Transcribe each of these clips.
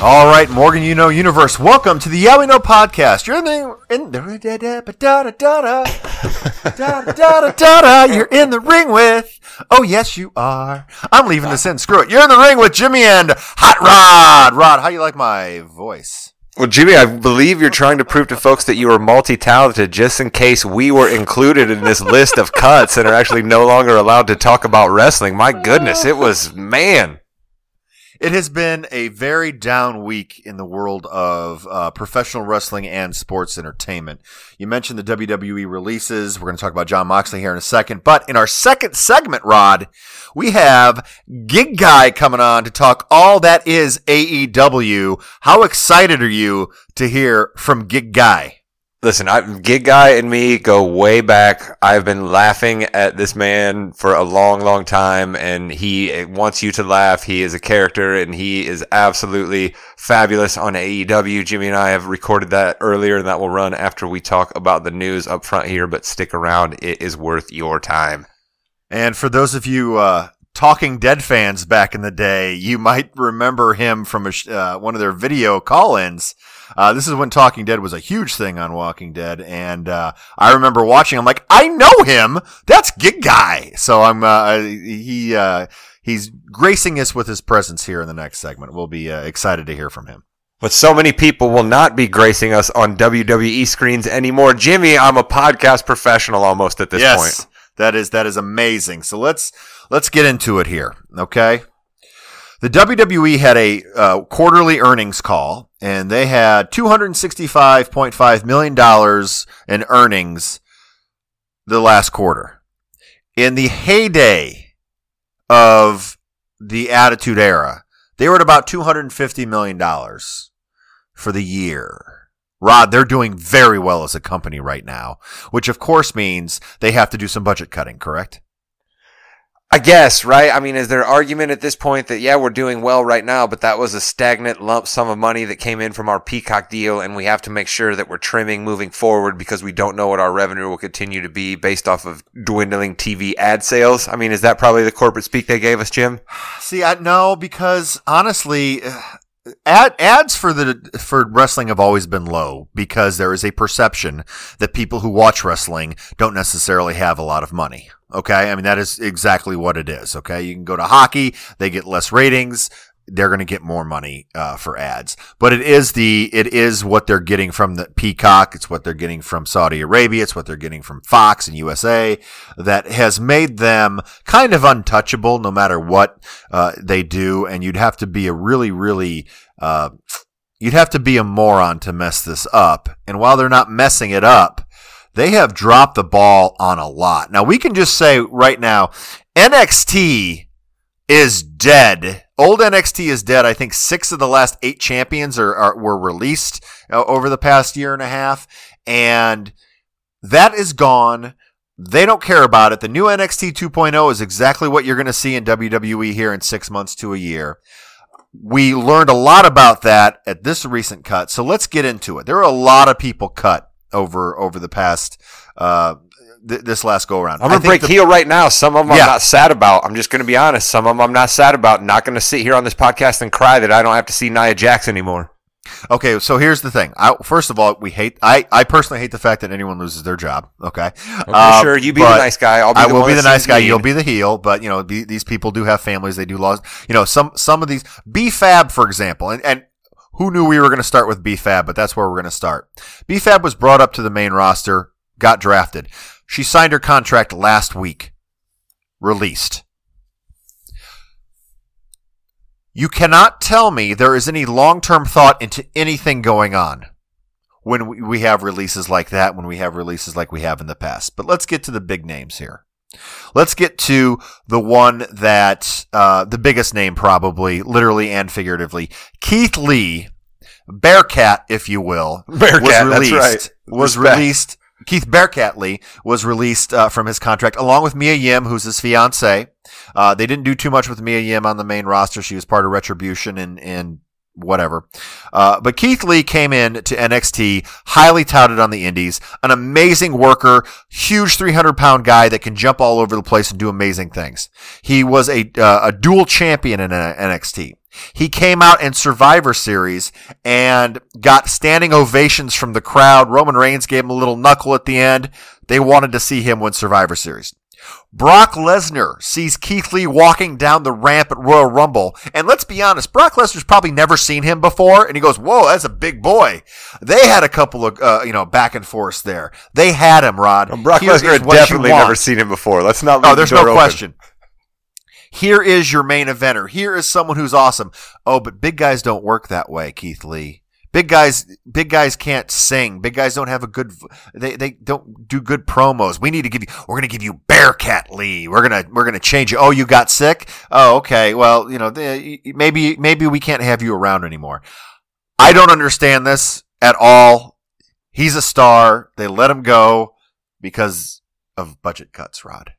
All right, Morgan, you know universe. Welcome to the Yeah We Know podcast. You're in the in the da da da da da da da da da da. You're in the ring with. Oh yes, you are. I'm leaving this in. Screw it. You're in the ring with Jimmy and Hot Rod. Rod, how you like my voice? Well, Jimmy, I believe you're trying to prove to folks that you are multi-talented, just in case we were included in this list of cuts and are actually no longer allowed to talk about wrestling. My goodness, it was man. It has been a very down week in the world of uh, professional wrestling and sports entertainment. You mentioned the WWE releases. We're going to talk about Jon Moxley here in a second. But in our second segment, Rod, we have Gig Guy coming on to talk all that is AEW. How excited are you to hear from Gig Guy? Listen, I, Gig Guy and me go way back. I've been laughing at this man for a long, long time, and he wants you to laugh. He is a character, and he is absolutely fabulous on AEW. Jimmy and I have recorded that earlier, and that will run after we talk about the news up front here, but stick around. It is worth your time. And for those of you uh, Talking Dead fans back in the day, you might remember him from a, uh, one of their video call-ins. Uh, this is when Talking Dead was a huge thing on Walking Dead, and uh, I remember watching. I'm like, I know him. That's Gig Guy. So I'm uh, he uh, he's gracing us with his presence here in the next segment. We'll be uh, excited to hear from him. But so many people will not be gracing us on WWE screens anymore. Jimmy, I'm a podcast professional almost at this yes, point. That is that is amazing. So let's let's get into it here. Okay. The WWE had a uh, quarterly earnings call, and they had $265.5 million in earnings the last quarter. In the heyday of the Attitude Era, they were at about $250 million for the year. Rod, they're doing very well as a company right now, which of course means they have to do some budget cutting, correct? I guess, right? I mean, is there argument at this point that, yeah, we're doing well right now, but that was a stagnant lump sum of money that came in from our Peacock deal, and we have to make sure that we're trimming moving forward because we don't know what our revenue will continue to be based off of dwindling TV ad sales? I mean, is that probably the corporate speak they gave us, Jim? See, I no, because honestly, ad, ads for the for wrestling have always been low because there is a perception that people who watch wrestling don't necessarily have a lot of money. Okay. I mean, that is exactly what it is. Okay. You can go to hockey. They get less ratings. They're going to get more money, uh, for ads, but it is the, it is what they're getting from the Peacock. It's what they're getting from Saudi Arabia. It's what they're getting from Fox and USA that has made them kind of untouchable no matter what, uh, they do. And you'd have to be a really, really, uh, you'd have to be a moron to mess this up. And while they're not messing it up, they have dropped the ball on a lot. Now we can just say right now, NXT is dead. Old NXT is dead. I think six of the last eight champions are, are were released uh, over the past year and a half, and that is gone. They don't care about it. The new NXT 2.0 is exactly what you're going to see in WWE here in six months to a year. We learned a lot about that at this recent cut, so let's get into it. There are a lot of people cut over over the past uh, th- this last go around. I'm gonna break the, heel right now. Some of them yeah. I'm not sad about. I'm just gonna be honest. Some of them I'm not sad about. Not gonna sit here on this podcast and cry that I don't have to see Nia Jax anymore. Okay, so here's the thing. I, first of all, we hate. I, I personally hate the fact that anyone loses their job. Okay, okay uh, sure. You be the nice guy. I'll be I the will be the nice guy. You'll be the heel. But you know, be, these people do have families. They do laws. You know, some some of these. B-Fab, for example, and and who knew we were going to start with B-Fab, but that's where we're going to start. B-Fab was brought up to the main roster, got drafted. She signed her contract last week. Released. You cannot tell me there is any long term thought into anything going on when we have releases like that, when we have releases like we have in the past. But let's get to the big names here. Let's get to the one that, uh, the biggest name probably, literally and figuratively. Keith Lee, Bearcat, if you will, Bearcat, was released, right. was released Keith Bearcat Lee was released uh, from his contract along with Mia Yim, who's his fiance. Uh, they didn't do too much with Mia Yim on the main roster. She was part of Retribution and, and whatever. Uh, but Keith Lee came in to NXT, highly touted on the indies, an amazing worker, huge 300 pound guy that can jump all over the place and do amazing things. He was a, uh, a dual champion in NXT. He came out in Survivor Series and got standing ovations from the crowd. Roman Reigns gave him a little knuckle at the end. They wanted to see him win Survivor Series. Brock Lesnar sees Keith Lee walking down the ramp at Royal Rumble. And let's be honest, Brock Lesnar's probably never seen him before. And he goes, whoa, that's a big boy. They had a couple of, uh, you know, back and forth there. They had him, Rod. Well, Brock Lesnar had definitely never seen him before. Let's not. Oh, there's no open. question. Here is your main eventer. Here is someone who's awesome. Oh, but big guys don't work that way, Keith Lee. Big guys, big guys can't sing. Big guys don't have a good. They they don't do good promos. We need to give you. We're gonna give you Bearcat Lee. We're gonna we're gonna change you. Oh, you got sick. Oh, okay. Well, you know, maybe maybe we can't have you around anymore. I don't understand this at all. He's a star. They let him go because of budget cuts. Rod.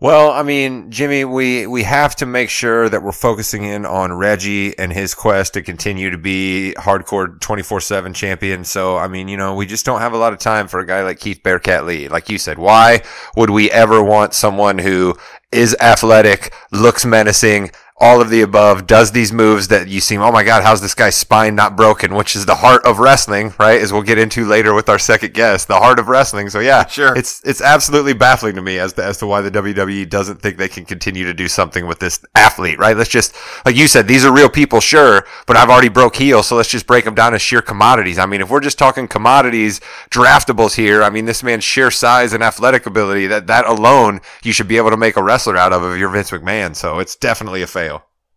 Well, I mean, Jimmy, we we have to make sure that we're focusing in on Reggie and his quest to continue to be hardcore 24/7 champion. So, I mean, you know, we just don't have a lot of time for a guy like Keith Bearcat Lee. Like you said, why would we ever want someone who is athletic, looks menacing, all of the above, does these moves that you seem, oh my God, how's this guy's spine not broken? Which is the heart of wrestling, right? As we'll get into later with our second guest, the heart of wrestling. So yeah, Sure. It's it's absolutely baffling to me as to as to why the WWE doesn't think they can continue to do something with this athlete, right? Let's just like you said, these are real people, sure, but I've already broke heel, so let's just break them down as sheer commodities. I mean, if we're just talking commodities, draftables here, I mean, this man's sheer size and athletic ability, that that alone you should be able to make a wrestler out of if you're Vince McMahon. So it's definitely a fail.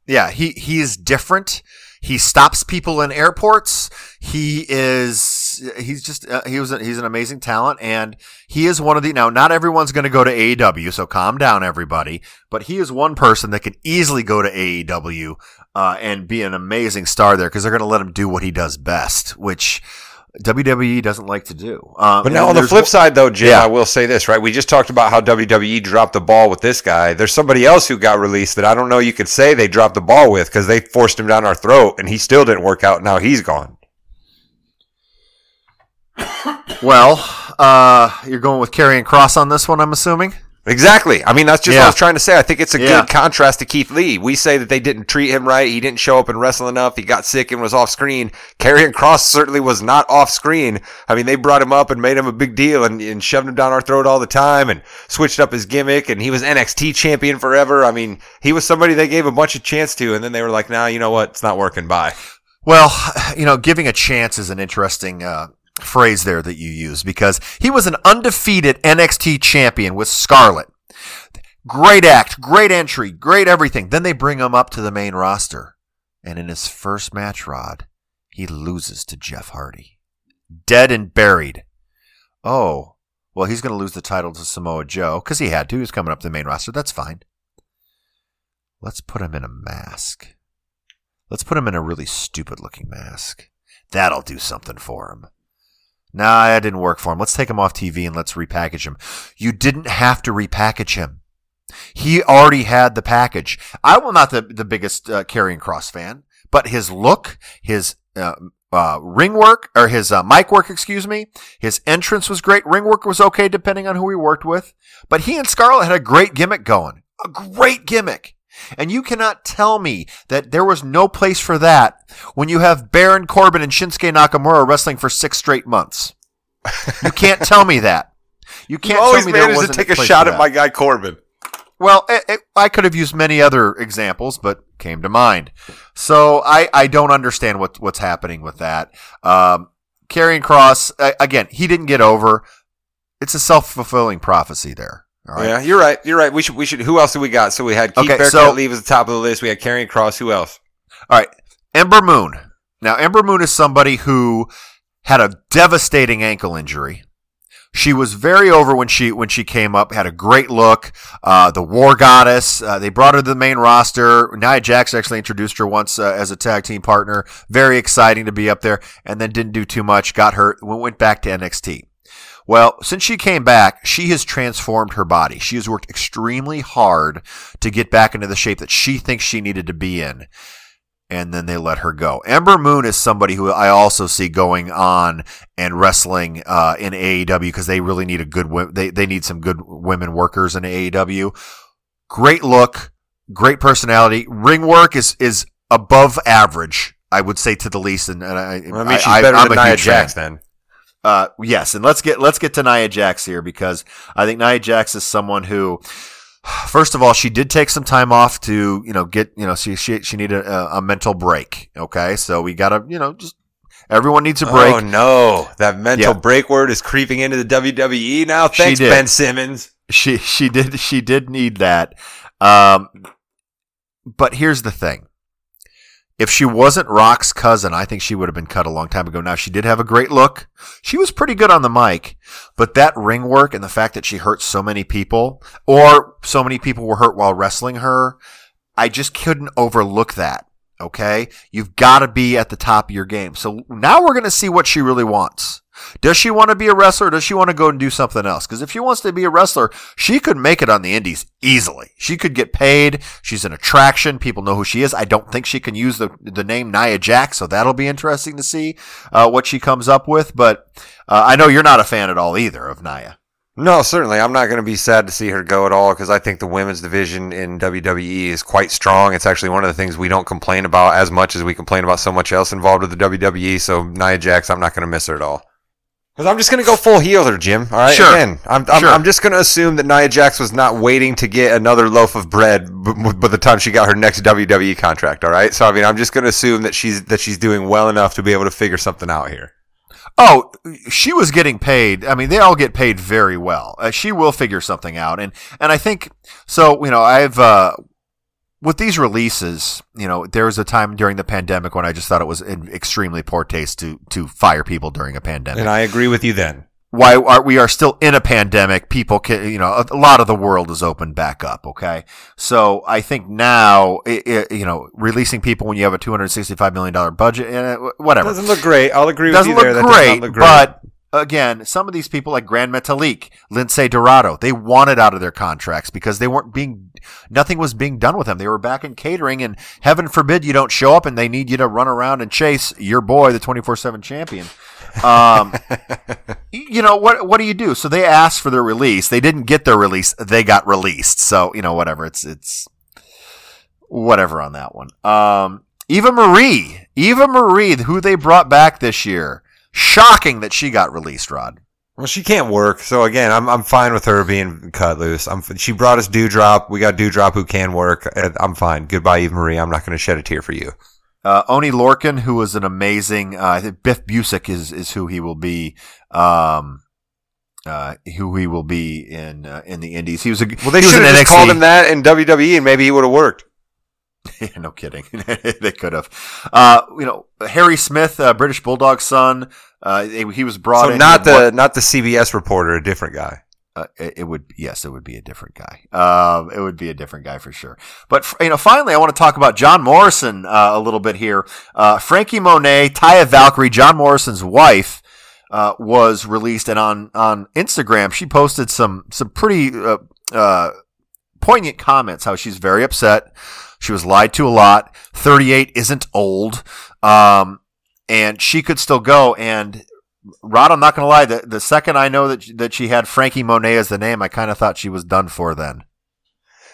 Yeah, he he is different. He stops people in airports. He is he's just uh, he was a, he's an amazing talent and he is one of the now not everyone's going to go to AEW so calm down everybody but he is one person that could easily go to AEW uh, and be an amazing star there because they're going to let him do what he does best which WWE doesn't like to do. Um, But now on the flip side, though, Jim, Yeah. I will say this, right? We just talked about how WWE dropped the ball with this guy. There's somebody else who got released that I don't know you could say they dropped the ball with because they forced him down our throat and he still didn't work out. Now he's gone. well, uh, you're going with Karrion Kross on this one, I'm assuming. Exactly. I mean, that's just what I was trying to say. I think it's a Yeah. good contrast to Keith Lee. We say that they didn't treat him right. He didn't show up and wrestle enough. He got sick and was off screen. Karrion Kross certainly was not off screen. I mean, they brought him up and made him a big deal and, and shoved him down our throat all the time and switched up his gimmick. And he was NXT champion forever. I mean, he was somebody they gave a bunch of chance to. And then they were like, nah, you know what? It's not working. Bye. Well, you know, giving a chance is an interesting uh, phrase there that you use because he was an undefeated NXT champion with Scarlett. Great act, great entry, great everything. Then they bring him up to the main roster. And in his first match, Rod, he loses to Jeff Hardy. Dead and buried. Oh, well, he's going to lose the title to Samoa Joe because he had to. He was coming up to the main roster. That's fine. Let's put him in a mask. Let's put him in a really stupid looking mask. That'll do something for him. Nah, that didn't work for him. Let's take him off TV and let's repackage him. You didn't have to repackage him. He already had the package. I am not the, the biggest uh, Karrion Kross fan, but his look, his uh, uh, ring work, or his uh, mic work, excuse me, his entrance was great. Ring work was okay depending on who he worked with. But he and Scarlett had a great gimmick going. A great gimmick. And you cannot tell me that there was no place for that when you have Baron Corbin and Shinsuke Nakamura wrestling for six straight months. You can't tell me that. You You can't always tell me there managed to take a shot at my guy Corbin. Well, it, it, I could have used many other examples, but came to mind. So I, I don't understand what what's happening with that. Um, Karrion Kross again, he didn't get over. It's a self fulfilling prophecy there. Right. Yeah, you're right. You're right. We should. We should. Who else do we got? So we had Keith Okay, Bearcat so- leave as the top of the list. We had Karrion Kross. Who else? All right. Ember Moon. Now, Ember Moon is somebody who had a devastating ankle injury. She was very over when she when she came up. Had a great look. Uh, the War Goddess. Uh, they brought her to the main roster. Nia Jax actually introduced her once uh, as a tag team partner. Very exciting to be up there. And then didn't do too much. Got hurt. Went back to NXT. Well, since she came back, she has transformed her body. She has worked extremely hard to get back into the shape that she thinks she needed to be in and then they let her go. Ember Moon is somebody who I also see going on and wrestling uh, in AEW because they really need a good they they need some good women workers in AEW. Great look, great personality. Ring work is is above average. I would say to the least, and, and I, Well, I mean, she's I, better I'm than a Nia. Jax then. Uh, yes, and let's get let's get to Nia Jax here because I think Nia Jax is someone who, first of all, she did take some time off to you know get you know she she she needed a, a mental break. Okay, so we gotta you know just everyone needs a break. Oh no, that mental Yeah. break word is creeping into the WWE now. Thanks. Ben Simmons. She she did she did need that. Um, but here's the thing. If she wasn't Rock's cousin, I think she would have been cut a long time ago. Now she did have a great look. She was pretty good on the mic, but that ring work and the fact that she hurt so many people or so many people were hurt while wrestling her, I just couldn't overlook that. Okay. You've got to be at the top of your game. So now we're going to see what she really wants. Does she want to be a wrestler? Does she want to go and do something else? Because if she wants to be a wrestler, she could make it on the indies easily. She could get paid. She's an attraction. People know who she is. I don't think she can use the the name Nia Jax, so that'll be interesting to see uh, what she comes up with. But uh, I know you're not a fan at all either of Nia. No, certainly. I'm not going to be sad to see her go at all because I think the women's division in WWE is quite strong. It's actually one of the things we don't complain about as much as we complain about so much else involved with the WWE. So Nia Jax, I'm not going to miss her at all. Because I'm just going to go full heel there, Jim. All right. Sure. Again, I'm, I'm, Sure. I'm just going to assume that Nia Jax was not waiting to get another loaf of bread b- b- by the time she got her next WWE contract. All right. So I mean, I'm just going to assume that she's that she's doing well enough to be able to figure something out here. Oh, she was getting paid. I mean, they all get paid very well. Uh, she will figure something out, and and I think so. You know, I've uh, with these releases. You know, there was a time during the pandemic when I just thought it was extremely poor taste to to fire people during a pandemic. And I agree with you then. Why are we are still in a pandemic? People can, you know, a, a lot of the world is opened back up. Okay, so I think now, i i you know, releasing people when you have a two hundred sixty-five million dollar budget, uh, whatever Doesn't look great. I'll agree doesn't with you look there. That Doesn't look great. but again, some of these people like Grand Metalik, Lince Dorado, they wanted out of their contracts because they weren't being, nothing was being done with them. They were back in catering, and heaven forbid you don't show up and they need you to run around and chase your boy, the twenty four seven champion. Um, you know what? What do you do? So they asked for their release. They didn't get their release. They got released. So you know, whatever. It's it's whatever on that one. Um, Eva Marie, Eva Marie, who they brought back this year. Shocking that she got released, Rod. Well, she can't work, so again, I'm I'm fine with her being cut loose. I'm she brought us Doudrop. We got Doudrop who can work. I'm fine. Goodbye, Eve Marie. I'm not going to shed a tear for you. Uh, Oni Lorcan, who was an amazing, uh, I think Biff Busick is, is who he will be, um, uh, who he will be in, uh, in the Indies. He was a, Well, they should have just called him that in WWE, and maybe he would have worked. Yeah, no kidding. they could have. Uh, you know, Harry Smith, uh, British Bulldog son, uh, he was brought So in. not the not the CBS reporter, a different guy. Uh, it would yes, it would be a different guy. Um, it would be a different guy for sure. But you know, finally, I want to talk about John Morrison uh, a little bit here. Uh, Franky Monet, Taya Valkyrie, John Morrison's wife, uh, was released, and on on Instagram, she posted some some pretty uh, poignant comments. How she's very upset. She was lied to a lot. Thirty eight isn't old. Um, and she could still go. And Rod, I'm not going to lie. The, the second I know that that she had Franky Monet as the name, I kind of thought she was done for then.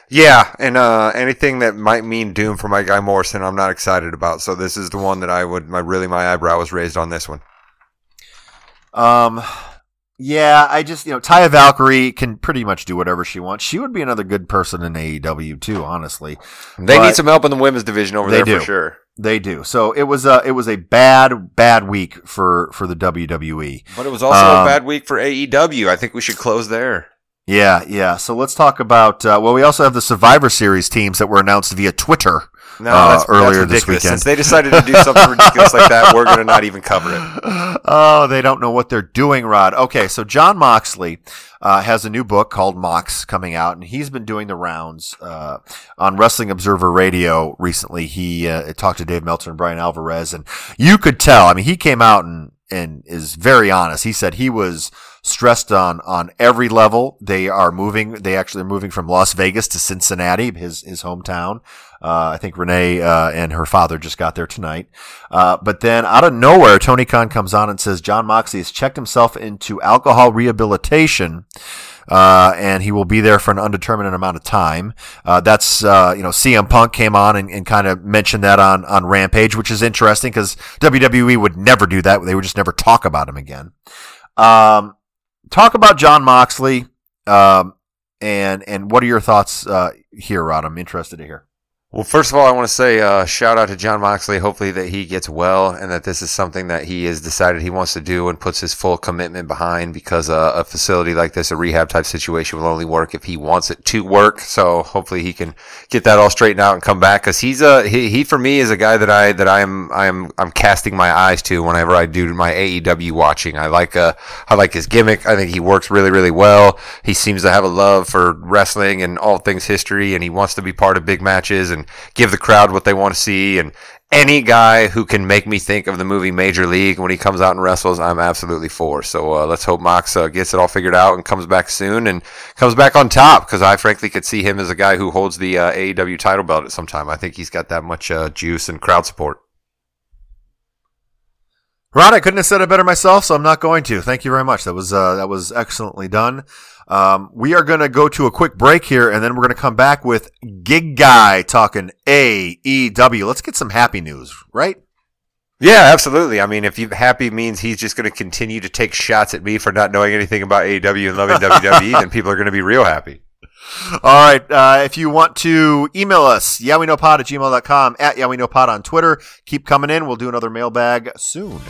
Yeah, and uh, anything that might mean doom for my guy Morrison, I'm not excited about. So this is the one that I would my really my eyebrow was raised on this one. Um, yeah, I just you know Taya Valkyrie can pretty much do whatever she wants. She would be another good person in AEW too. Honestly, They But- need some help in the women's division over They there do. for sure. they do. So it was a it was a bad bad week for for the WWE. But it was also a Um, bad week for AEW. I think we should close there. Yeah, yeah. So let's talk about. Uh, well, we also have the Survivor Series teams that were announced via Twitter. No, uh, that's, earlier that's this weekend. Since they decided to do something ridiculous like that, we're going to not even cover it. oh, they don't know what they're doing, Rod. Okay, so Jon Moxley uh, has a new book called Mox coming out, and he's been doing the rounds uh, on Wrestling Observer Radio recently. He uh, talked to Dave Meltzer and Bryan Alvarez, and you could tell. I mean, he came out and and is very honest. He said he was stressed on on every level. They are moving. They actually are moving from Las Vegas to Cincinnati, his his hometown. Uh, I think Renee uh, and her father just got there tonight. Uh, but then out of nowhere, Tony Khan comes on and says Jon Moxley has checked himself into alcohol rehabilitation. Uh, and he will be there for an undetermined amount of time. Uh, that's uh, you know CM Punk came on and, and kind of mentioned that on on Rampage, which is interesting because WWE would never do that. They would just never talk about him again. Um, talk about Jon Moxley, um, and and what are your thoughts uh, here, Rod? I'm interested to hear. Well, first of all, I want to say uh, shout out to Jon Moxley. Hopefully, that he gets well and that this is something that he has decided he wants to do and puts his full commitment behind. Because uh, a facility like this, a rehab type situation, will only work if he wants it to work. So hopefully, he can get that all straightened out and come back. Because he's a he, he for me is a guy that I that I'm I'm I'm casting my eyes to whenever I do my AEW watching. I like uh I like his gimmick. I think he works really really well. He seems to have a love for wrestling and all things history, and he wants to be part of big matches and give the crowd what they want to see. And any guy who can make me think of the movie Major League when he comes out and wrestles, I'm absolutely for. So uh, let's hope Mox uh, gets it all figured out and comes back soon and comes back on top because I frankly could see him as a guy who holds the uh, AEW title belt at some time. I think he's got that much uh, juice and crowd support. Ron, I couldn't have said it better myself, so I'm not going to. Thank you very much. That was uh, that was excellently done. Um, we are going to go to a quick break here, and then we're going to come back with Gig Guy talking AEW. Let's get some happy news, right? Yeah, absolutely. I mean, if you happy means he's just going to continue to take shots at me for not knowing anything about AEW and loving WWE, then people are going to be real happy. All right. Uh, if you want to email us, yeah, we know pod at gmail.com, at yeah, we know pod on Twitter. Keep coming in. We'll do another mailbag soon.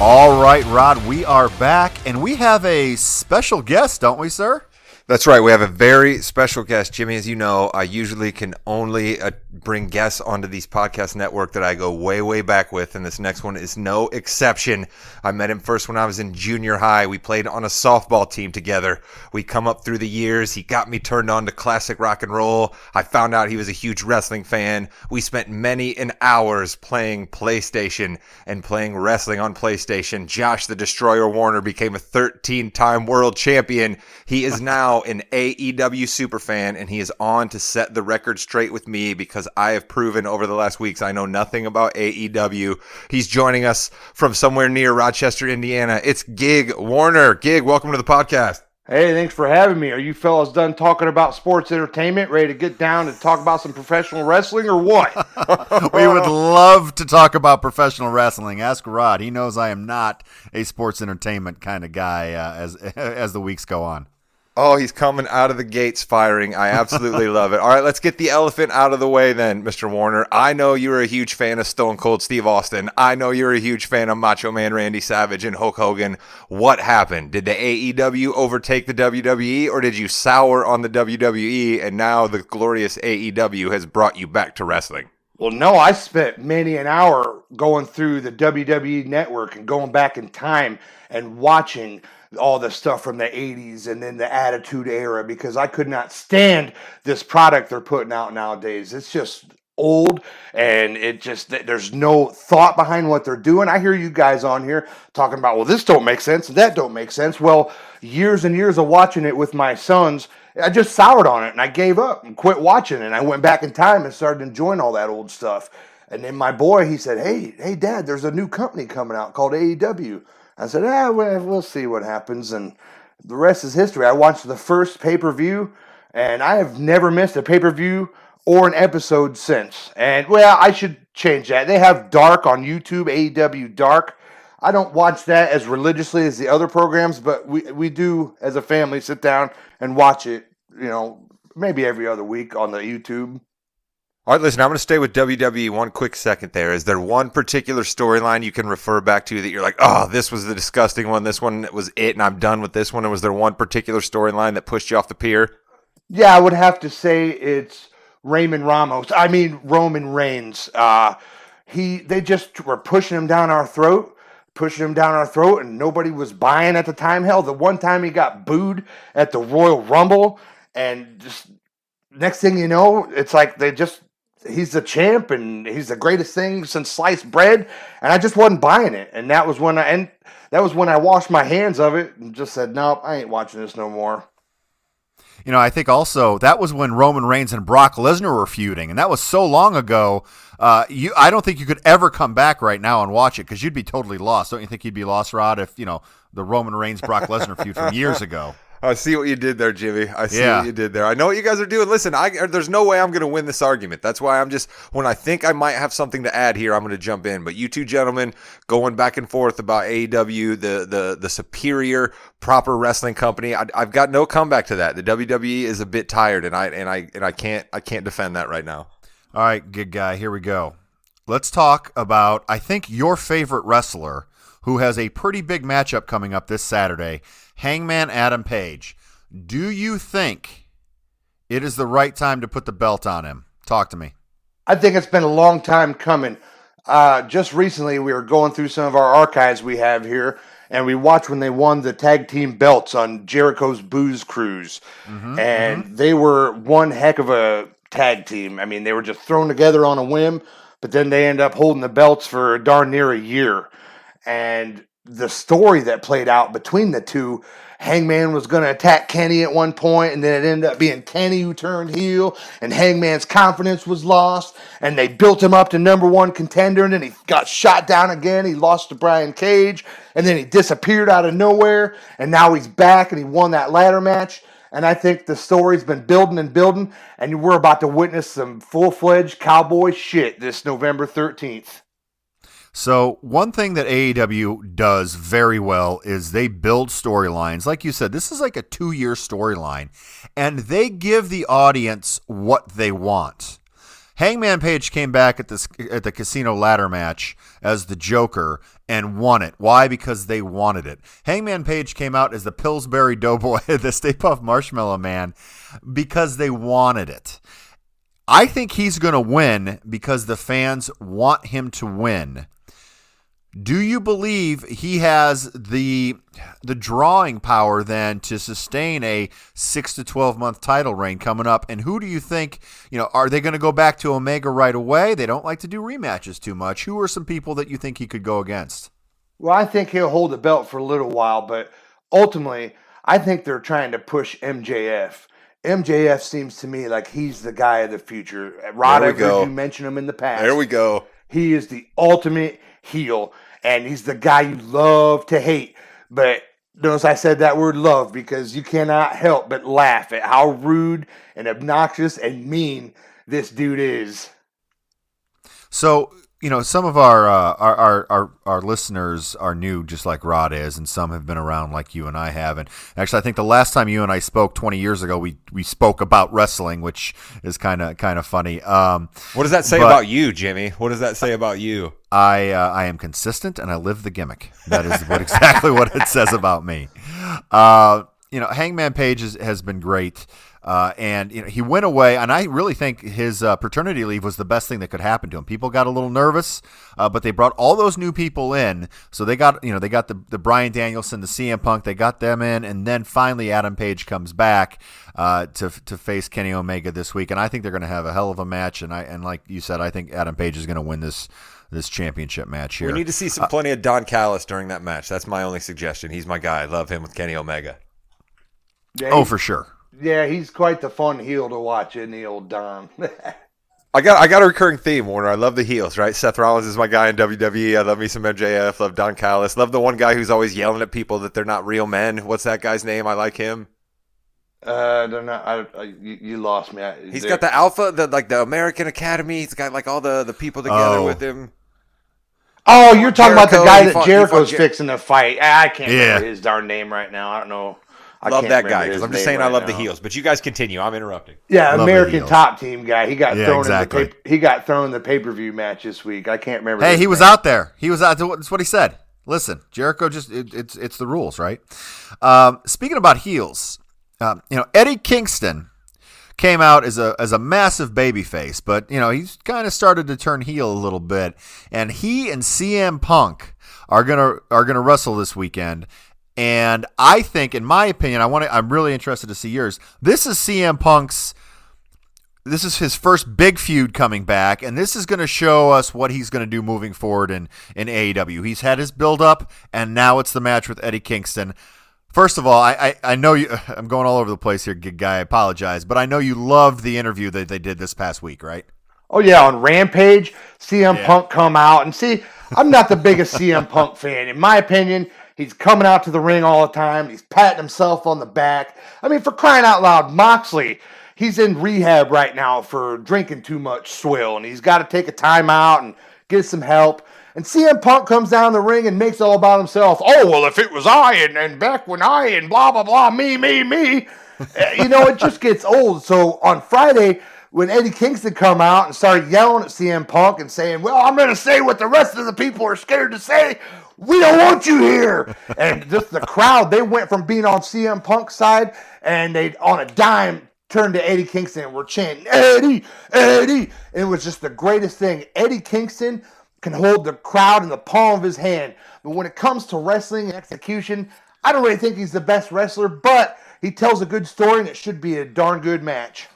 All right, Rod, we are back, and we have a special guest, don't we, sir? That's right. We have a very special guest, Jimmy. As you know, I usually can only uh, bring guests onto these podcast network that I go way, way back with, and this next one is no exception. I met him first when I was in junior high. We played on a softball team together. We come up through the years. He got me turned on to classic rock and roll. I found out he was a huge wrestling fan. We spent many an hours playing PlayStation and playing wrestling on PlayStation. Josh the Destroyer Warner became a 13-time world champion. He is now an AEW superfan, and he is on to set the record straight with me because I have proven over the last weeks I know nothing about AEW. He's joining us from somewhere near Rochester, Indiana. It's Gig Warner. Gig, welcome to the podcast. Hey, thanks for having me. Are you fellas done talking about sports entertainment, ready to get down and talk about some professional wrestling or what? we would love to talk about professional wrestling. Ask Rod. He knows I am not a sports entertainment kind of guy uh, as as the weeks go on. Oh, he's coming out of the gates firing. I absolutely love it. All right, let's get the elephant out of the way then, Mr. Warner. I know you're a huge fan of Stone Cold Steve Austin. I know you're a huge fan of Macho Man Randy Savage and Hulk Hogan. What happened? Did the AEW overtake the WWE or did you sour on the WWE and now the glorious AEW has brought you back to wrestling? Well, no, I spent many an hour going through the WWE network and going back in time and watching all the stuff from the 80s and then the attitude era because I could not stand this product they're putting out nowadays. It's just old and it just there's no thought behind what they're doing. I hear you guys on here talking about well this don't make sense that don't make sense. Well, years and years of watching it with my sons, I just soured on it and I gave up and quit watching it. and I went back in time and started enjoying all that old stuff. And then my boy, he said, "Hey, hey dad, there's a new company coming out called AEW." I said, ah, well, see what happens. And the rest is history. I watched the first pay per view, and I have never missed a pay per view or an episode since. And, well, I should change that. They have Dark on YouTube, AEW Dark. I don't watch that as religiously as the other programs, but we, we do, as a family, sit down and watch it, you know, maybe every other week on the YouTube. All right, listen, I'm going to stay with WWE one quick second there. Is there one particular storyline you can refer back to that you're like, oh, this was the disgusting one, this one was it, and I'm done with this one? Was there one particular storyline that pushed you off the pier? Yeah, I would have to say it's Raymond Ramos. I mean, Roman Reigns. Uh, he, they just were pushing him down our throat, pushing him down our throat, and nobody was buying at the time. Hell, the one time he got booed at the Royal Rumble, and just next thing you know, it's like they just he's the champ and he's the greatest thing since sliced bread. And I just wasn't buying it. And that was when I and that was when I washed my hands of it and just said, Nope, I ain't watching this no more. You know, I think also that was when Roman Reigns and Brock Lesnar were feuding, and that was so long ago. Uh, you, I don't think you could ever come back right now and watch it because you'd be totally lost. Don't you think you'd be lost, Rod, if you know the Roman Reigns Brock Lesnar feud from years ago? I see what you did there, Jimmy. I see Yeah. what you did there. I know what you guys are doing. Listen, I, there's no way I'm going to win this argument. That's why I'm just when I think I might have something to add here, I'm going to jump in. But you two gentlemen going back and forth about AEW, the the the superior proper wrestling company. I, I've got no comeback to that. The WWE is a bit tired, and I and I and I can't I can't defend that right now. All right, good guy. Here we go. Let's talk about, I think, your favorite wrestler who has a pretty big matchup coming up this Saturday Hangman Adam Page. Do you think it is the right time to put the belt on him? Talk to me. I think it's been a long time coming. Uh, just recently, we were going through some of our archives we have here, and we watched when they won the tag team belts on Jericho's Booze Cruise, and they were one heck of a tag team. I mean, they were just thrown together on a whim, but then they end up holding the belts for darn near a year, and the story that played out between the two. Hangman was going to attack Kenny at one point, and then it ended up being Kenny who turned heel, and Hangman's confidence was lost, and they built him up to number one contender, and then he got shot down again. He lost to Brian Cage, and then he disappeared out of nowhere, and now he's back, and he won that ladder match. And I think the story's been building and building, and we're about to witness some full fledged cowboy shit this November 13th. So, one thing that AEW does very well is they build storylines. Like you said, this is like a two year storyline, and they give the audience what they want. Hangman Page came back at this at the casino ladder match as the Joker and won it. Why? Because they wanted it. Hangman Page came out as the Pillsbury Doughboy, the Stay Puft Marshmallow Man, because they wanted it. I think he's going to win because the fans want him to win. Do you believe he has the the drawing power then to sustain a six to twelve month title reign coming up? And who do you think you know are they going to go back to Omega right away? They don't like to do rematches too much. Who are some people that you think he could go against? Well, I think he'll hold the belt for a little while, but ultimately, I think they're trying to push MJF. MJF seems to me like he's the guy of the future. Rod, we go. you mentioned him in the past. There we go. He is the ultimate heel, and he's the guy you love to hate. But notice I said that word love because you cannot help but laugh at how rude and obnoxious and mean this dude is. So you know, some of our, uh, our our our our listeners are new, just like Rod is, and some have been around like you and I have. And actually, I think the last time you and I spoke 20 years ago, we we spoke about wrestling, which is kind of kind of funny. Um, What does that say But- about you, Jimmy? What does that say about you? I uh, I am consistent and I live the gimmick. That is what exactly what it says about me. Uh, you know, Hangman Page is, has been great, uh, and you know he went away, and I really think his uh, paternity leave was the best thing that could happen to him. People got a little nervous, uh, but they brought all those new people in, so they got you know they got the the Bryan Danielson, the CM Punk, they got them in, and then finally Adam Page comes back uh, to to face Kenny Omega this week, and I think they're going to have a hell of a match, and I and like you said, I think Adam Page is going to win this this championship match here. We need to see some plenty of Don Callis during that match. That's my only suggestion. He's my guy. I love him with Kenny Omega. Yeah, oh, for sure. Yeah, he's quite the fun heel to watch, isn't he, old Don? I got I got a recurring theme, Warner. I love the heels, right? Seth Rollins is my guy in WWE. I love me some MJF. Love Don Callis. Love the one guy who's always yelling at people that they're not real men. What's that guy's name? I like him. uh, they're not, I, I, you, you lost me. I, He's they're- got the Alpha, the like the American Academy. He's got like all the the people together Oh. with him. Oh, you're talking about the guy he that fought- Jericho's fought Jer- fixing to fight. Ah, I can't Yeah. remember his darn name right now. I don't know. I love that guy because I'm just name saying I right love the heels. But you guys continue. I'm interrupting. Yeah, Love American. Top Team guy. He got Yeah, thrown exactly. in the pay, he got thrown in the pay per view match this week. I can't remember. Hey, his he was out there. He was out. That's what he said. Listen, Jericho just it, it's it's the rules, right? Um, speaking about heels, um, you know Eddie Kingston came out as a as a massive baby face, but you know he's kind of started to turn heel a little bit, and he and CM Punk are gonna are gonna wrestle this weekend. And I think, in my opinion, I want to. I'm really interested to see yours. This is CM Punk's this is his first big feud coming back, and this is going to show us what he's going to do moving forward in, in AEW. He's had his build up, and now it's the match with Eddie Kingston. First of all, I, I, I know you. I'm going all over the place here, good guy. I apologize, but I know you loved the interview that they did this past week, right? Oh yeah, on Rampage, CM Yeah. Punk come out and see. I'm not the biggest CM Punk fan. In my opinion, he's coming out to the ring all the time. He's patting himself on the back. I mean, for crying out loud, Moxley, he's in rehab right now for drinking too much swill, and he's got to take a timeout and get some help. And CM Punk comes down the ring and makes all about himself. Oh well, if it was I and, and back when I and blah blah blah, me me me. Uh, you know, it just gets old. So on Friday, when Eddie Kingston come out and started yelling at CM Punk and saying, "Well, I'm going to say what the rest of the people are scared to say. We don't want you here." and just the crowd, they went from being on CM Punk's side and they on a dime turned to Eddie Kingston and were chanting, "Eddie, Eddie!" And it was just the greatest thing. Eddie Kingston can hold the crowd in the palm of his hand, but when it comes to wrestling and execution, I don't really think he's the best wrestler, but he tells a good story and it should be a darn good match.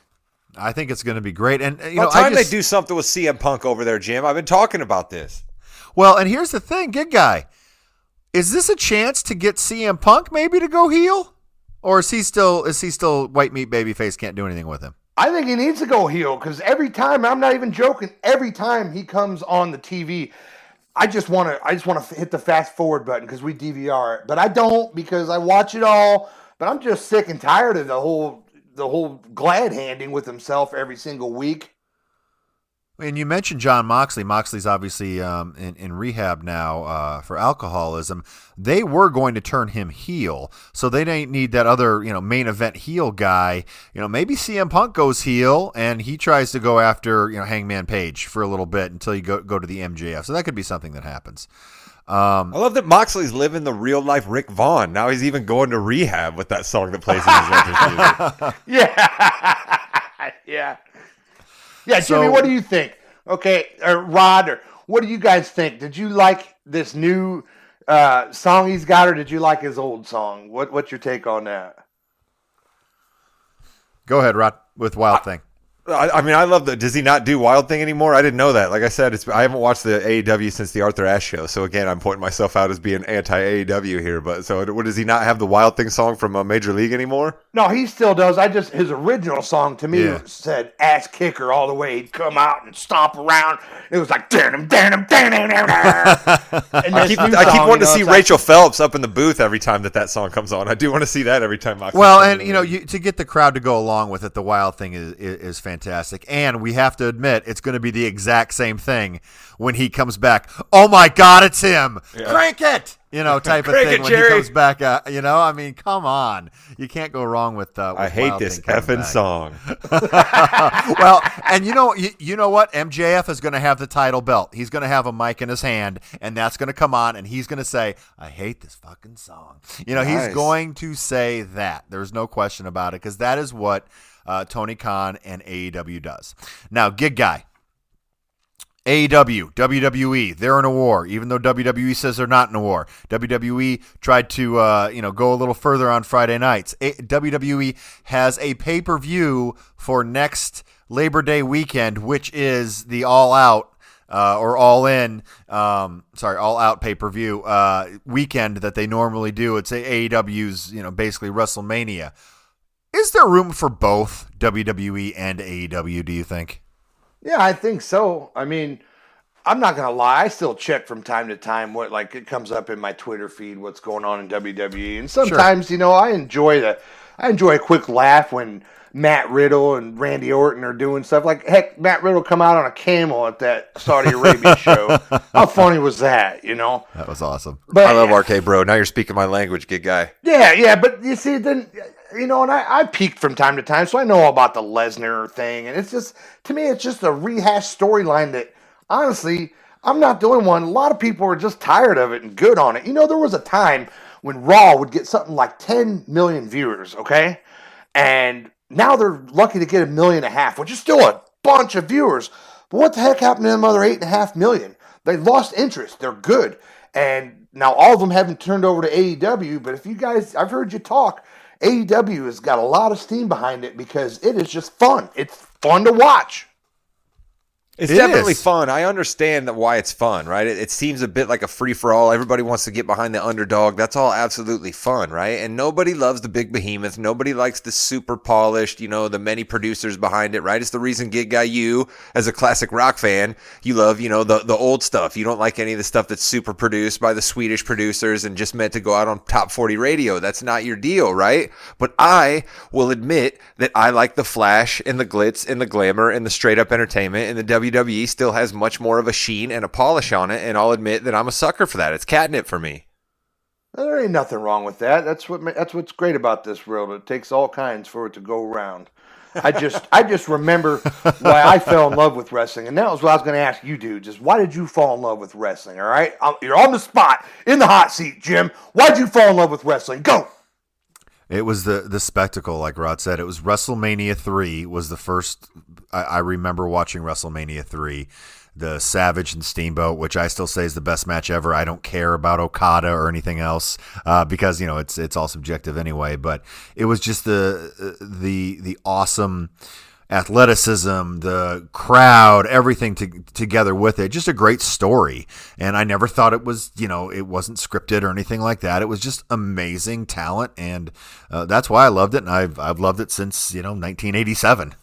I think it's going to be great. And uh, you Well, know, I time just, they do something with CM Punk over there, Jim. I've been talking about this. Well, and here's the thing, good guy. Is this a chance to get CM Punk maybe to go heel, or is he still is he still white meat babyface? Can't do anything with him. I think he needs to go heel because every time, I'm not even joking, every time he comes on the TV, I just want to I just want to hit the fast forward button because we DVR it, but I don't because I watch it all. But I'm just sick and tired of the whole the whole glad handing with himself every single week. And you mentioned Jon Moxley. Moxley's obviously um, in, in rehab now uh, for alcoholism. They were going to turn him heel, so they didn't need that other, you know, main event heel guy. You know, maybe CM Punk goes heel and he tries to go after, you know, Hangman Page for a little bit until you go go to the MJF. So that could be something that happens. Um, I love that Moxley's living the real life Rick Vaughn. Now he's even going to rehab with that song that plays in his entrance music. Yeah, yeah, yeah. Jimmy, what do you think? Okay, or Rod, or what do you guys think? Did you like this new uh, song he's got, or did you like his old song? What What's your take on that? go ahead, Rod, with Wild Thing. I, I mean, I love that. Does he not do Wild Thing anymore? I didn't know that. Like I said, it's I haven't watched the AEW since the Arthur Ashe show. So again, I'm pointing myself out as being anti AEW here. But so, what does he not have the Wild Thing song from uh, Major League anymore? No, he still does. I just his original song to me Yeah. said "ass kicker" all the way. He'd come out and stomp around. It was like "Danum, danum, danum, danum." And I this keep, new I keep wanting to know, see it's like- Rachel Phelps up in the booth every time that that song comes on. I do want to see that every time. Moxley Well, and you know, you, to get the crowd to go along with it, the wild thing is, is is fantastic, and we have to admit it's going to be the exact same thing when he comes back. Oh my God, it's him! Crank it, you know, type of thing it, when Jerry. he comes back. Uh, you know, I mean, come on, you can't go wrong with. Uh, I hate Wild this effing back. song. well, and you know, you, you know what? MJF is going to have the title belt. He's going to have a mic in his hand, and that's going to come on, and he's going to say, "I hate this fucking song." You know, Nice. he's going to say that. There's no question about it because that is what uh, Tony Khan and AEW does. Now, gig guy. AEW, WWE, they're in a war, even though WWE says they're not in a war. WWE tried to, uh, you know, go a little further on Friday nights. A- WWE has a pay per view for next Labor Day weekend, which is the All Out uh, or All In, um, sorry, All Out pay per view uh, weekend that they normally do. It's AEW's, you know, basically WrestleMania. Is there room for both WWE and AEW? Do you think? Yeah, I think so. I mean, I'm not gonna lie. I still check from time to time what like it comes up in my Twitter feed what's going on in WWE, and sometimes you know I enjoy the I enjoy a quick laugh when Matt Riddle and Randy Orton are doing stuff. Like heck, Matt Riddle come out on a camel at that Saudi Arabia show. How funny was that? You know. That was awesome. But I love RK Bro. Now you're speaking my language, good guy. Yeah, yeah, but you see, then you know, and I, I peeked from time to time, so I know about the Lesnar thing, and it's just to me, it's just a rehashed storyline that honestly, I'm not the only one. A lot of people are just tired of it and good on it. You know, there was a time when Raw would get something like 10 million viewers, okay, and now they're lucky to get a million and a half, which is still a bunch of viewers. But what the heck happened to them other eight and a half million? They lost interest. They're good. And now all of them haven't turned over to AEW, but if you guys, I've heard you talk, AEW has got a lot of steam behind it because it is just fun. It's fun to watch. It's It definitely is. fun. I understand that why it's fun, right? It, it seems a bit like a free for all. Everybody wants to get behind the underdog. That's all absolutely fun, right? And nobody loves the big behemoth. Nobody likes the super polished, you know, the many producers behind it, right? It's the reason Gig Guy, you as a classic rock fan, you love, you know, the the old stuff. You don't like any of the stuff that's super produced by the Swedish producers and just meant to go out on top 40 radio. That's not your deal, right? But I will admit that I like the flash and the glitz and the glamour and the straight up entertainment and the WWE still has much more of a sheen and a polish on it and I'll admit that I'm a sucker for that. It's catnip for me. There ain't nothing wrong with that. That's what that's what's great about this world. It takes all kinds for it to go around. I just I just remember why I fell in love with wrestling, and that was what I was going to ask you, dude. Just why did you fall in love with wrestling? All right, you're on the spot in the hot seat, Jim. Why'd you fall in love with wrestling? Go. It was the the spectacle, like Rod said. It was WrestleMania three was the first. I, I remember watching WrestleMania three, the Savage and Steamboat, which I still say is the best match ever. I don't care about Okada or anything else uh, because you know it's it's all subjective anyway. But it was just the the the awesome athleticism, the crowd, everything to, together with it. Just a great story. And I never thought it was, you know, it wasn't scripted or anything like that. It was just amazing talent. And uh, that's why I loved it. And I've, I've loved it since, you know, 1987.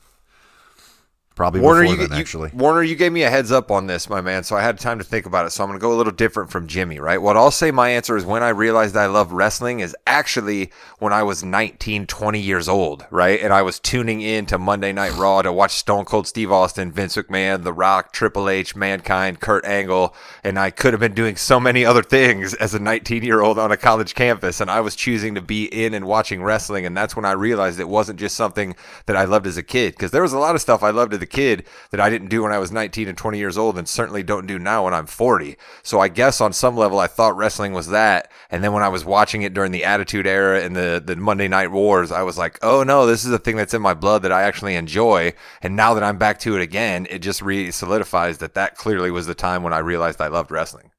Probably Warner, before you, then, you- actually. Warner, you gave me a heads up on this, my man, so I had time to think about it. So I'm going to go a little different from Jimmy, right? What I'll say my answer is when I realized I love wrestling is actually when I was 19, 20 years old, right? And I was tuning in to Monday Night Raw to watch Stone Cold Steve Austin, Vince McMahon, The Rock, Triple H, Mankind, Kurt Angle, and I could have been doing so many other things as a 19 year old on a college campus, and I was choosing to be in and watching wrestling, and that's when I realized it wasn't just something that I loved as a kid, because there was a lot of stuff I loved as a kid that I didn't do when I was 19 and 20 years old, and certainly don't do now when I'm 40. So I guess on some level I thought wrestling was that, and then when I was watching it during the Attitude Era and the the Monday Night Wars, I was like, oh no, this is a thing that's in my blood that I actually enjoy, and now that I'm back to it again, it just re solidifies that that clearly was the time when I realized I loved wrestling.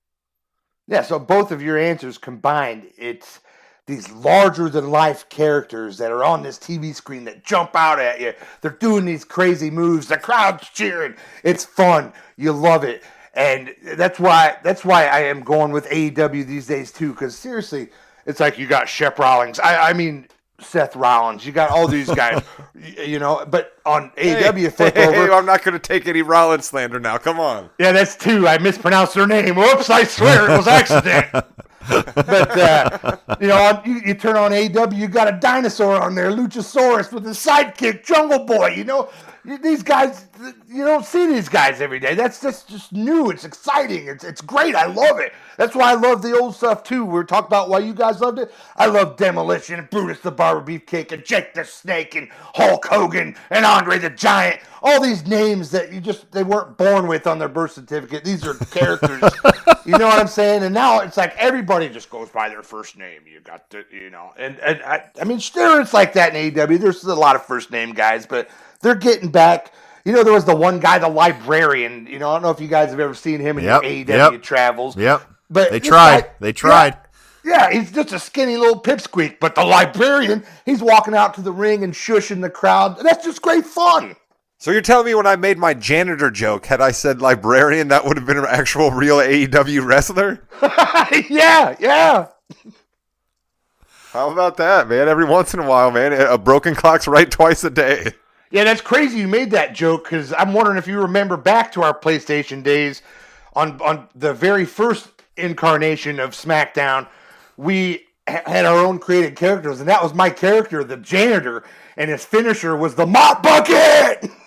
Yeah, so both of your answers combined, it's these larger than life characters that are on this TV screen that jump out at you. They're doing these crazy moves. The crowd's cheering. It's fun. You love it. And that's why that's why I am going with AEW these days too. Because seriously, it's like you got Shep Rollins. I, I mean Seth Rollins. You got all these guys. you know, but on AEW flip hey, over. I'm not going to take any Rollins slander now. Come on. Yeah, that's two. I mispronounced their name. Whoops! I swear it was accident. but uh, you know, on, you, you turn on AW, you got a dinosaur on there, Luchasaurus with his sidekick, Jungle Boy. You know, these guys, you don't see these guys every day. That's just just new. It's exciting. It's it's great. I love it. That's why I love the old stuff too. We are talking about why you guys loved it. I love Demolition and Brutus the Barber Beefcake and Jake the Snake and Hulk Hogan and Andre the Giant. All these names that you just they weren't born with on their birth certificate. These are characters. you know what I'm saying? And now it's like everybody just goes by their first name. You got to, you know, and and I, I mean, sure, it's like that in AEW. There's a lot of first name guys, but they're getting back. You know, there was the one guy, the librarian. You know, I don't know if you guys have ever seen him in Yep, your AEW yep. travels. Yep. But they this tried. guy- they tried. Yeah, yeah, he's just a skinny little pipsqueak. But the librarian, he's walking out to the ring and shushing the crowd. That's just great fun. So you're telling me when I made my janitor joke, had I said librarian, that would have been an actual real AEW wrestler? yeah, yeah. How about that, man? Every once in a while, man, a broken clock's right twice a day. Yeah, that's crazy you made that joke because I'm wondering if you remember back to our PlayStation days on on the very first incarnation of SmackDown, we had our own created characters, and that was my character, the janitor, and his finisher was the mop bucket.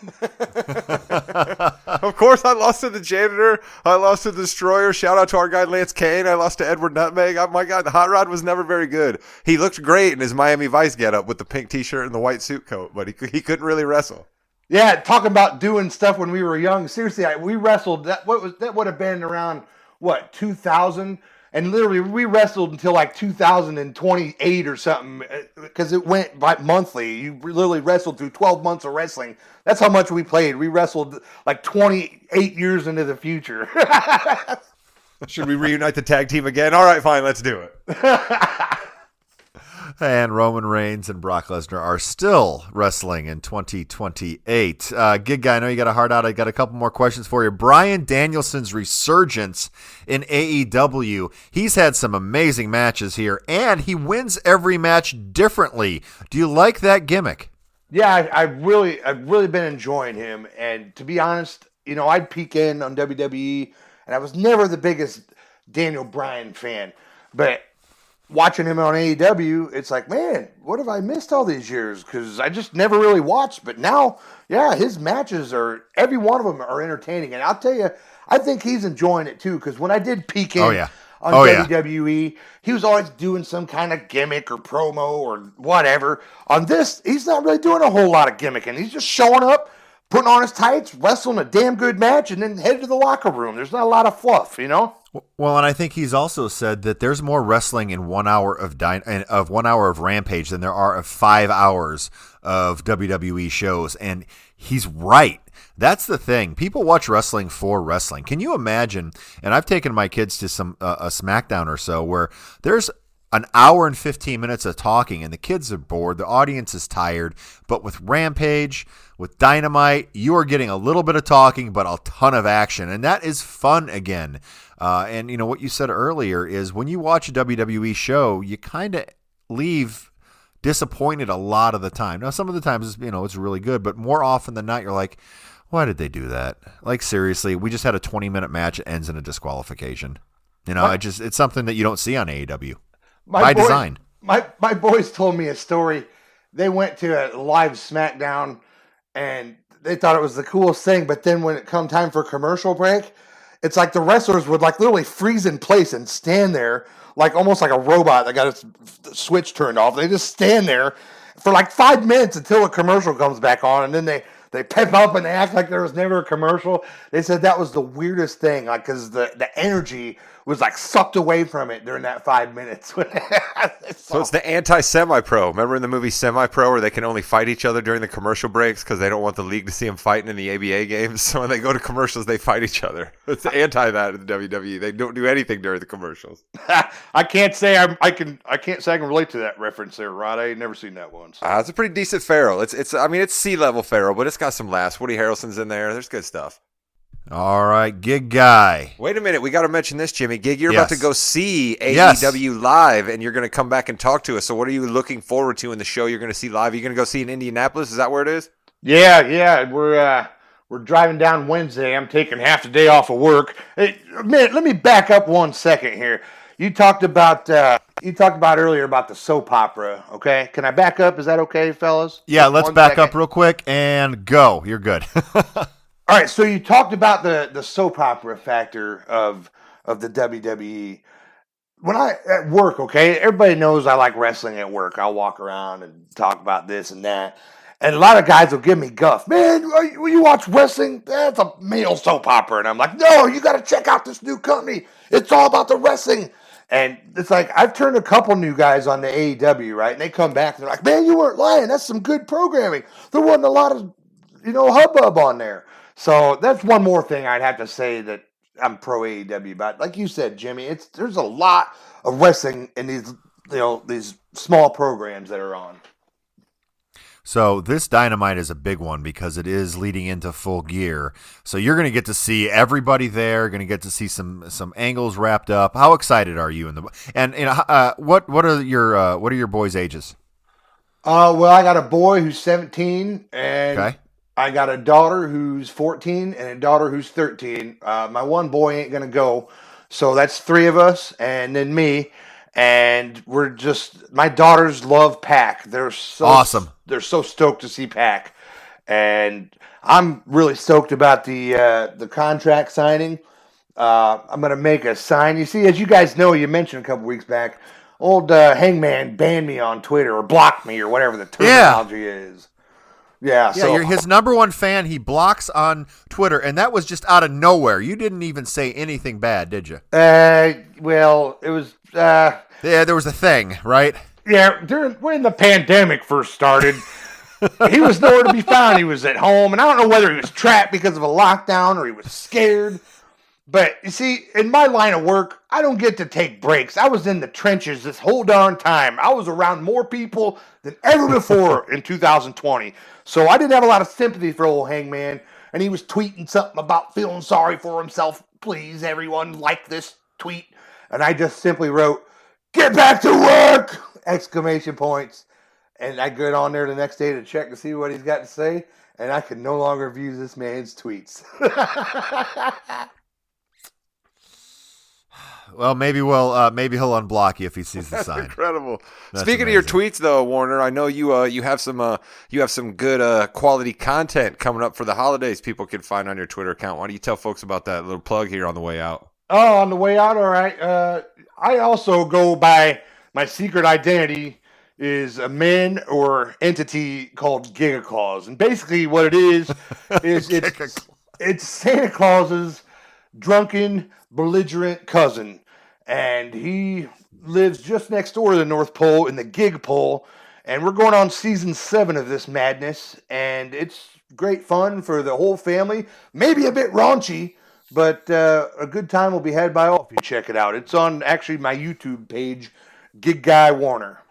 Of course, I lost to the janitor. I lost to the destroyer. Shout out to our guy Lance Kane. I lost to Edward Nutmeg. Oh my God, the hot rod was never very good. He looked great in his Miami Vice getup with the pink T-shirt and the white suit coat, but he he couldn't really wrestle. yeah, talking about doing stuff when we were young. Seriously, I, we wrestled. That what was that would have been around what 2000. And literally, we wrestled until like 2028 or something uh, because it went by monthly. You literally wrestled through 12 months of wrestling. That's how much we played. We wrestled like 28 years into the future. Should we reunite the tag team again? All right, fine, let's do it. and Roman Reigns and Brock Lesnar are still wrestling in 2028. Uh, guy, I know you got a heart out. I got a couple more questions for you. Bryan Danielson's resurgence in AEW. He's had some amazing matches here, and he wins every match differently. Do you like that gimmick? Yeah, I, I really, I've really been enjoying him. And to be honest, you know, I'd peek in on WWE, and I was never the biggest Daniel Bryan fan, but watching him on AEW, it's like, man, what have I missed all these years? Because I just never really watched. But now, yeah, his matches are every one of them are entertaining, and I'll tell you, I think he's enjoying it too. Because when I did peek oh, in Oh, yeah. on Oh, yeah. WWE, he was always doing some kind of gimmick or promo or whatever. On this, he's not really doing a whole lot of gimmicking. He's just showing up. Putting on his tights, wrestling a damn good match, and then headed to the locker room. There's not a lot of fluff, you know. Well, and I think he's also said that there's more wrestling in one hour of dy- of one hour of Rampage than there are of five hours of WWE shows, and he's right. That's the thing. People watch wrestling for wrestling. Can you imagine? And I've taken my kids to some uh, a SmackDown or so where there's an hour and 15 minutes of talking and the kids are bored. The audience is tired. But with rampage with dynamite you are getting a little bit of talking but a ton of action and that is fun again. Uh, and you know what you said earlier is when you watch a wwe show you kind of leave disappointed a lot of the time. Now some of the times you know it's really good but more often than not you're like why did they do that? Like seriously we just had a 20 minute match it ends in a disqualification. You know What? it just it's something that you don't see on aew My By boy- design. My my boys told me a story. They went to a live SmackDown, and they thought it was the coolest thing. But then when it come time for commercial break, it's like the wrestlers would like literally freeze in place and stand there like almost like a robot that got its switch turned off. They just stand there for like five minutes until a commercial comes back on, and then they they pep up and they act like there was never a commercial. They said that was the weirdest thing, like because the the energy was like sucked away from it during that five minutes. So it's the anti semi pro. Remember in the movie Semi Pro where they can only fight each other during the commercial breaks because they don't want the league to see them fighting in the ABA games? So when they go to commercials, they fight each other. It's anti that in the WWE. They don't do anything during the commercials. I can't say I'm, I can. I can't say I can relate to that reference there, Rod. I ain't never seen that once. Uh, it's a pretty decent Pharaoh. It's it's. I mean, it's sea level Pharaoh, but it's got some laughs. Woody Harrelson's in there. There's good stuff. All right, gig guy. Wait a minute, we got to mention this, Jimmy. Gig, you're about to go see AEW Yes. live, and you're going to come back and talk to us. So, what are you looking forward to in the show you're going to see live? You're going to go see in Indianapolis? Is that where it is? Yeah, yeah. We're uh, we're driving down Wednesday. I'm taking half the day off of work. Hey, man, let me back up one second here. You talked about uh, you talked about earlier about the soap opera. Okay, can I back up? Is that okay, fellas? Yeah, Just let's back second. up real quick and go. You're good. All right, so you talked about the the soap opera factor of of the WWE. When I at work, okay, everybody knows I like wrestling at work. I'll walk around and talk about this and that, and a lot of guys will give me guff. Man, will you watch wrestling? That's a male soap opera, and I'm like, no, you got to check out this new company. It's all about the wrestling. And it's like I've turned a couple new guys on to AEW, right? And they come back and they're like, "Man, you weren't lying. That's some good programming. There wasn't a lot of you know, hubbub on there. So that's one more thing I'd have to say that I'm pro AEW about. Like you said, Jimmy, it's there's a lot of wrestling in these you know these small programs that are on. so this dynamite is a big one because it is leading into full gear. So you're going to get to see everybody there. Going to get to see some some angles wrapped up. How excited are you in the and you know uh, what what are your uh, what are your boys' ages? Uh, well, I got a boy who's 17, and Okay. I got a daughter who's 14 and a daughter who's 13. Uh, my one boy ain't gonna go, so that's three of us, and then me. And we're just my daughters love PAC. They're so Awesome. They're so stoked to see PAC, and I'm really stoked about the uh, the contract signing. Uh, I'm gonna make a sign. You see, as you guys know, you mentioned a couple weeks back, old uh, Hangman banned me on Twitter or blocked me or whatever the Yeah. terminology is. Yeah, Yeah, so you're his number one fan. He blocks on Twitter, and that was just out of nowhere. You didn't even say anything bad, did you? Uh, well, it was uh, Yeah, there was a thing, right? yeah. During when the pandemic first started, he was nowhere to be found. He was at home, and I don't know whether he was trapped because of a lockdown or he was scared. But you see, in my line of work, I don't get to take breaks. I was in the trenches this whole darn time. I was around more people than ever before in 2020. So I didn't have a lot of sympathy for old Hangman. And he was tweeting something about feeling sorry for himself. Please, everyone, like this tweet. And I just simply wrote, Get back to work! Exclamation points. And I get on there the next day to check to see what he's got to say. And I could no longer view this man's tweets. Well, maybe we'll uh, maybe he'll unblock you if he sees the sign. Incredible. That's Speaking of your tweets, though, Warner, I know you uh, you have some uh, you have some good uh, quality content coming up for the holidays. People can find on your Twitter account. Why don't you tell folks about that little plug here on the way out? Oh, on the way out, all right. Uh, I also go by my secret identity is a man or entity called Giga Claus, and basically what it is is it's it's Santa Claus's drunken, belligerent cousin, and he lives just next door to the North Pole in the Gig Pole, and we're going on season seven of this madness, and it's great fun for the whole family. Maybe a bit raunchy, but uh, a good time will be had by all if you check it out. It's on actually my YouTube page, Gig Guy Warner.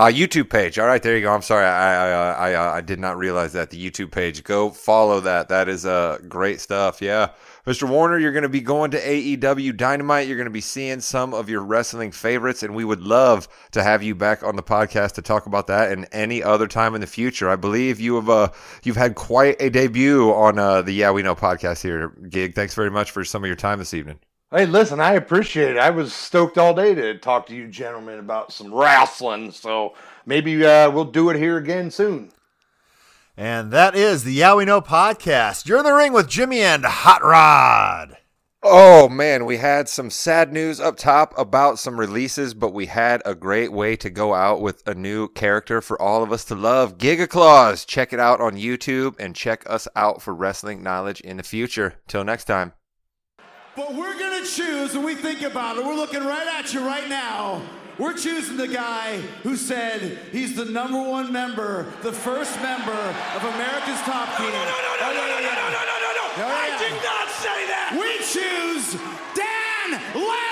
Uh, YouTube page. All right, there you go. I'm sorry, I I I, I, I did not realize that the YouTube page. Go follow that. That is uh great stuff. Yeah, Mr. Warner, you're going to be going to AEW Dynamite. You're going to be seeing some of your wrestling favorites, and we would love to have you back on the podcast to talk about that and any other time in the future. I believe you have uh you've had quite a debut on uh the Yeah We Know podcast here, Gig. Thanks very much for some of your time this evening. Hey, listen, I appreciate it. I was stoked all day to talk to you gentlemen about some wrestling, so maybe uh, we'll do it here again soon. And that is the Yeah We Know podcast. You're in the ring with Jimmy and Hot Rod. Oh man, we had some sad news up top about some releases, but we had a great way to go out with a new character for all of us to love Giga Claus. Check it out on YouTube and check us out for wrestling knowledge in the future. Till next time. But we're going to choose, when we think about it, we're looking right at you right now. We're choosing the guy who said he's the number one member, the first member of America's Top Team. No, no, no, no, Oh, no, no, yeah, no, yeah. no, no, no, no. Oh, I yeah. did not say that. We choose Dan Lambert. I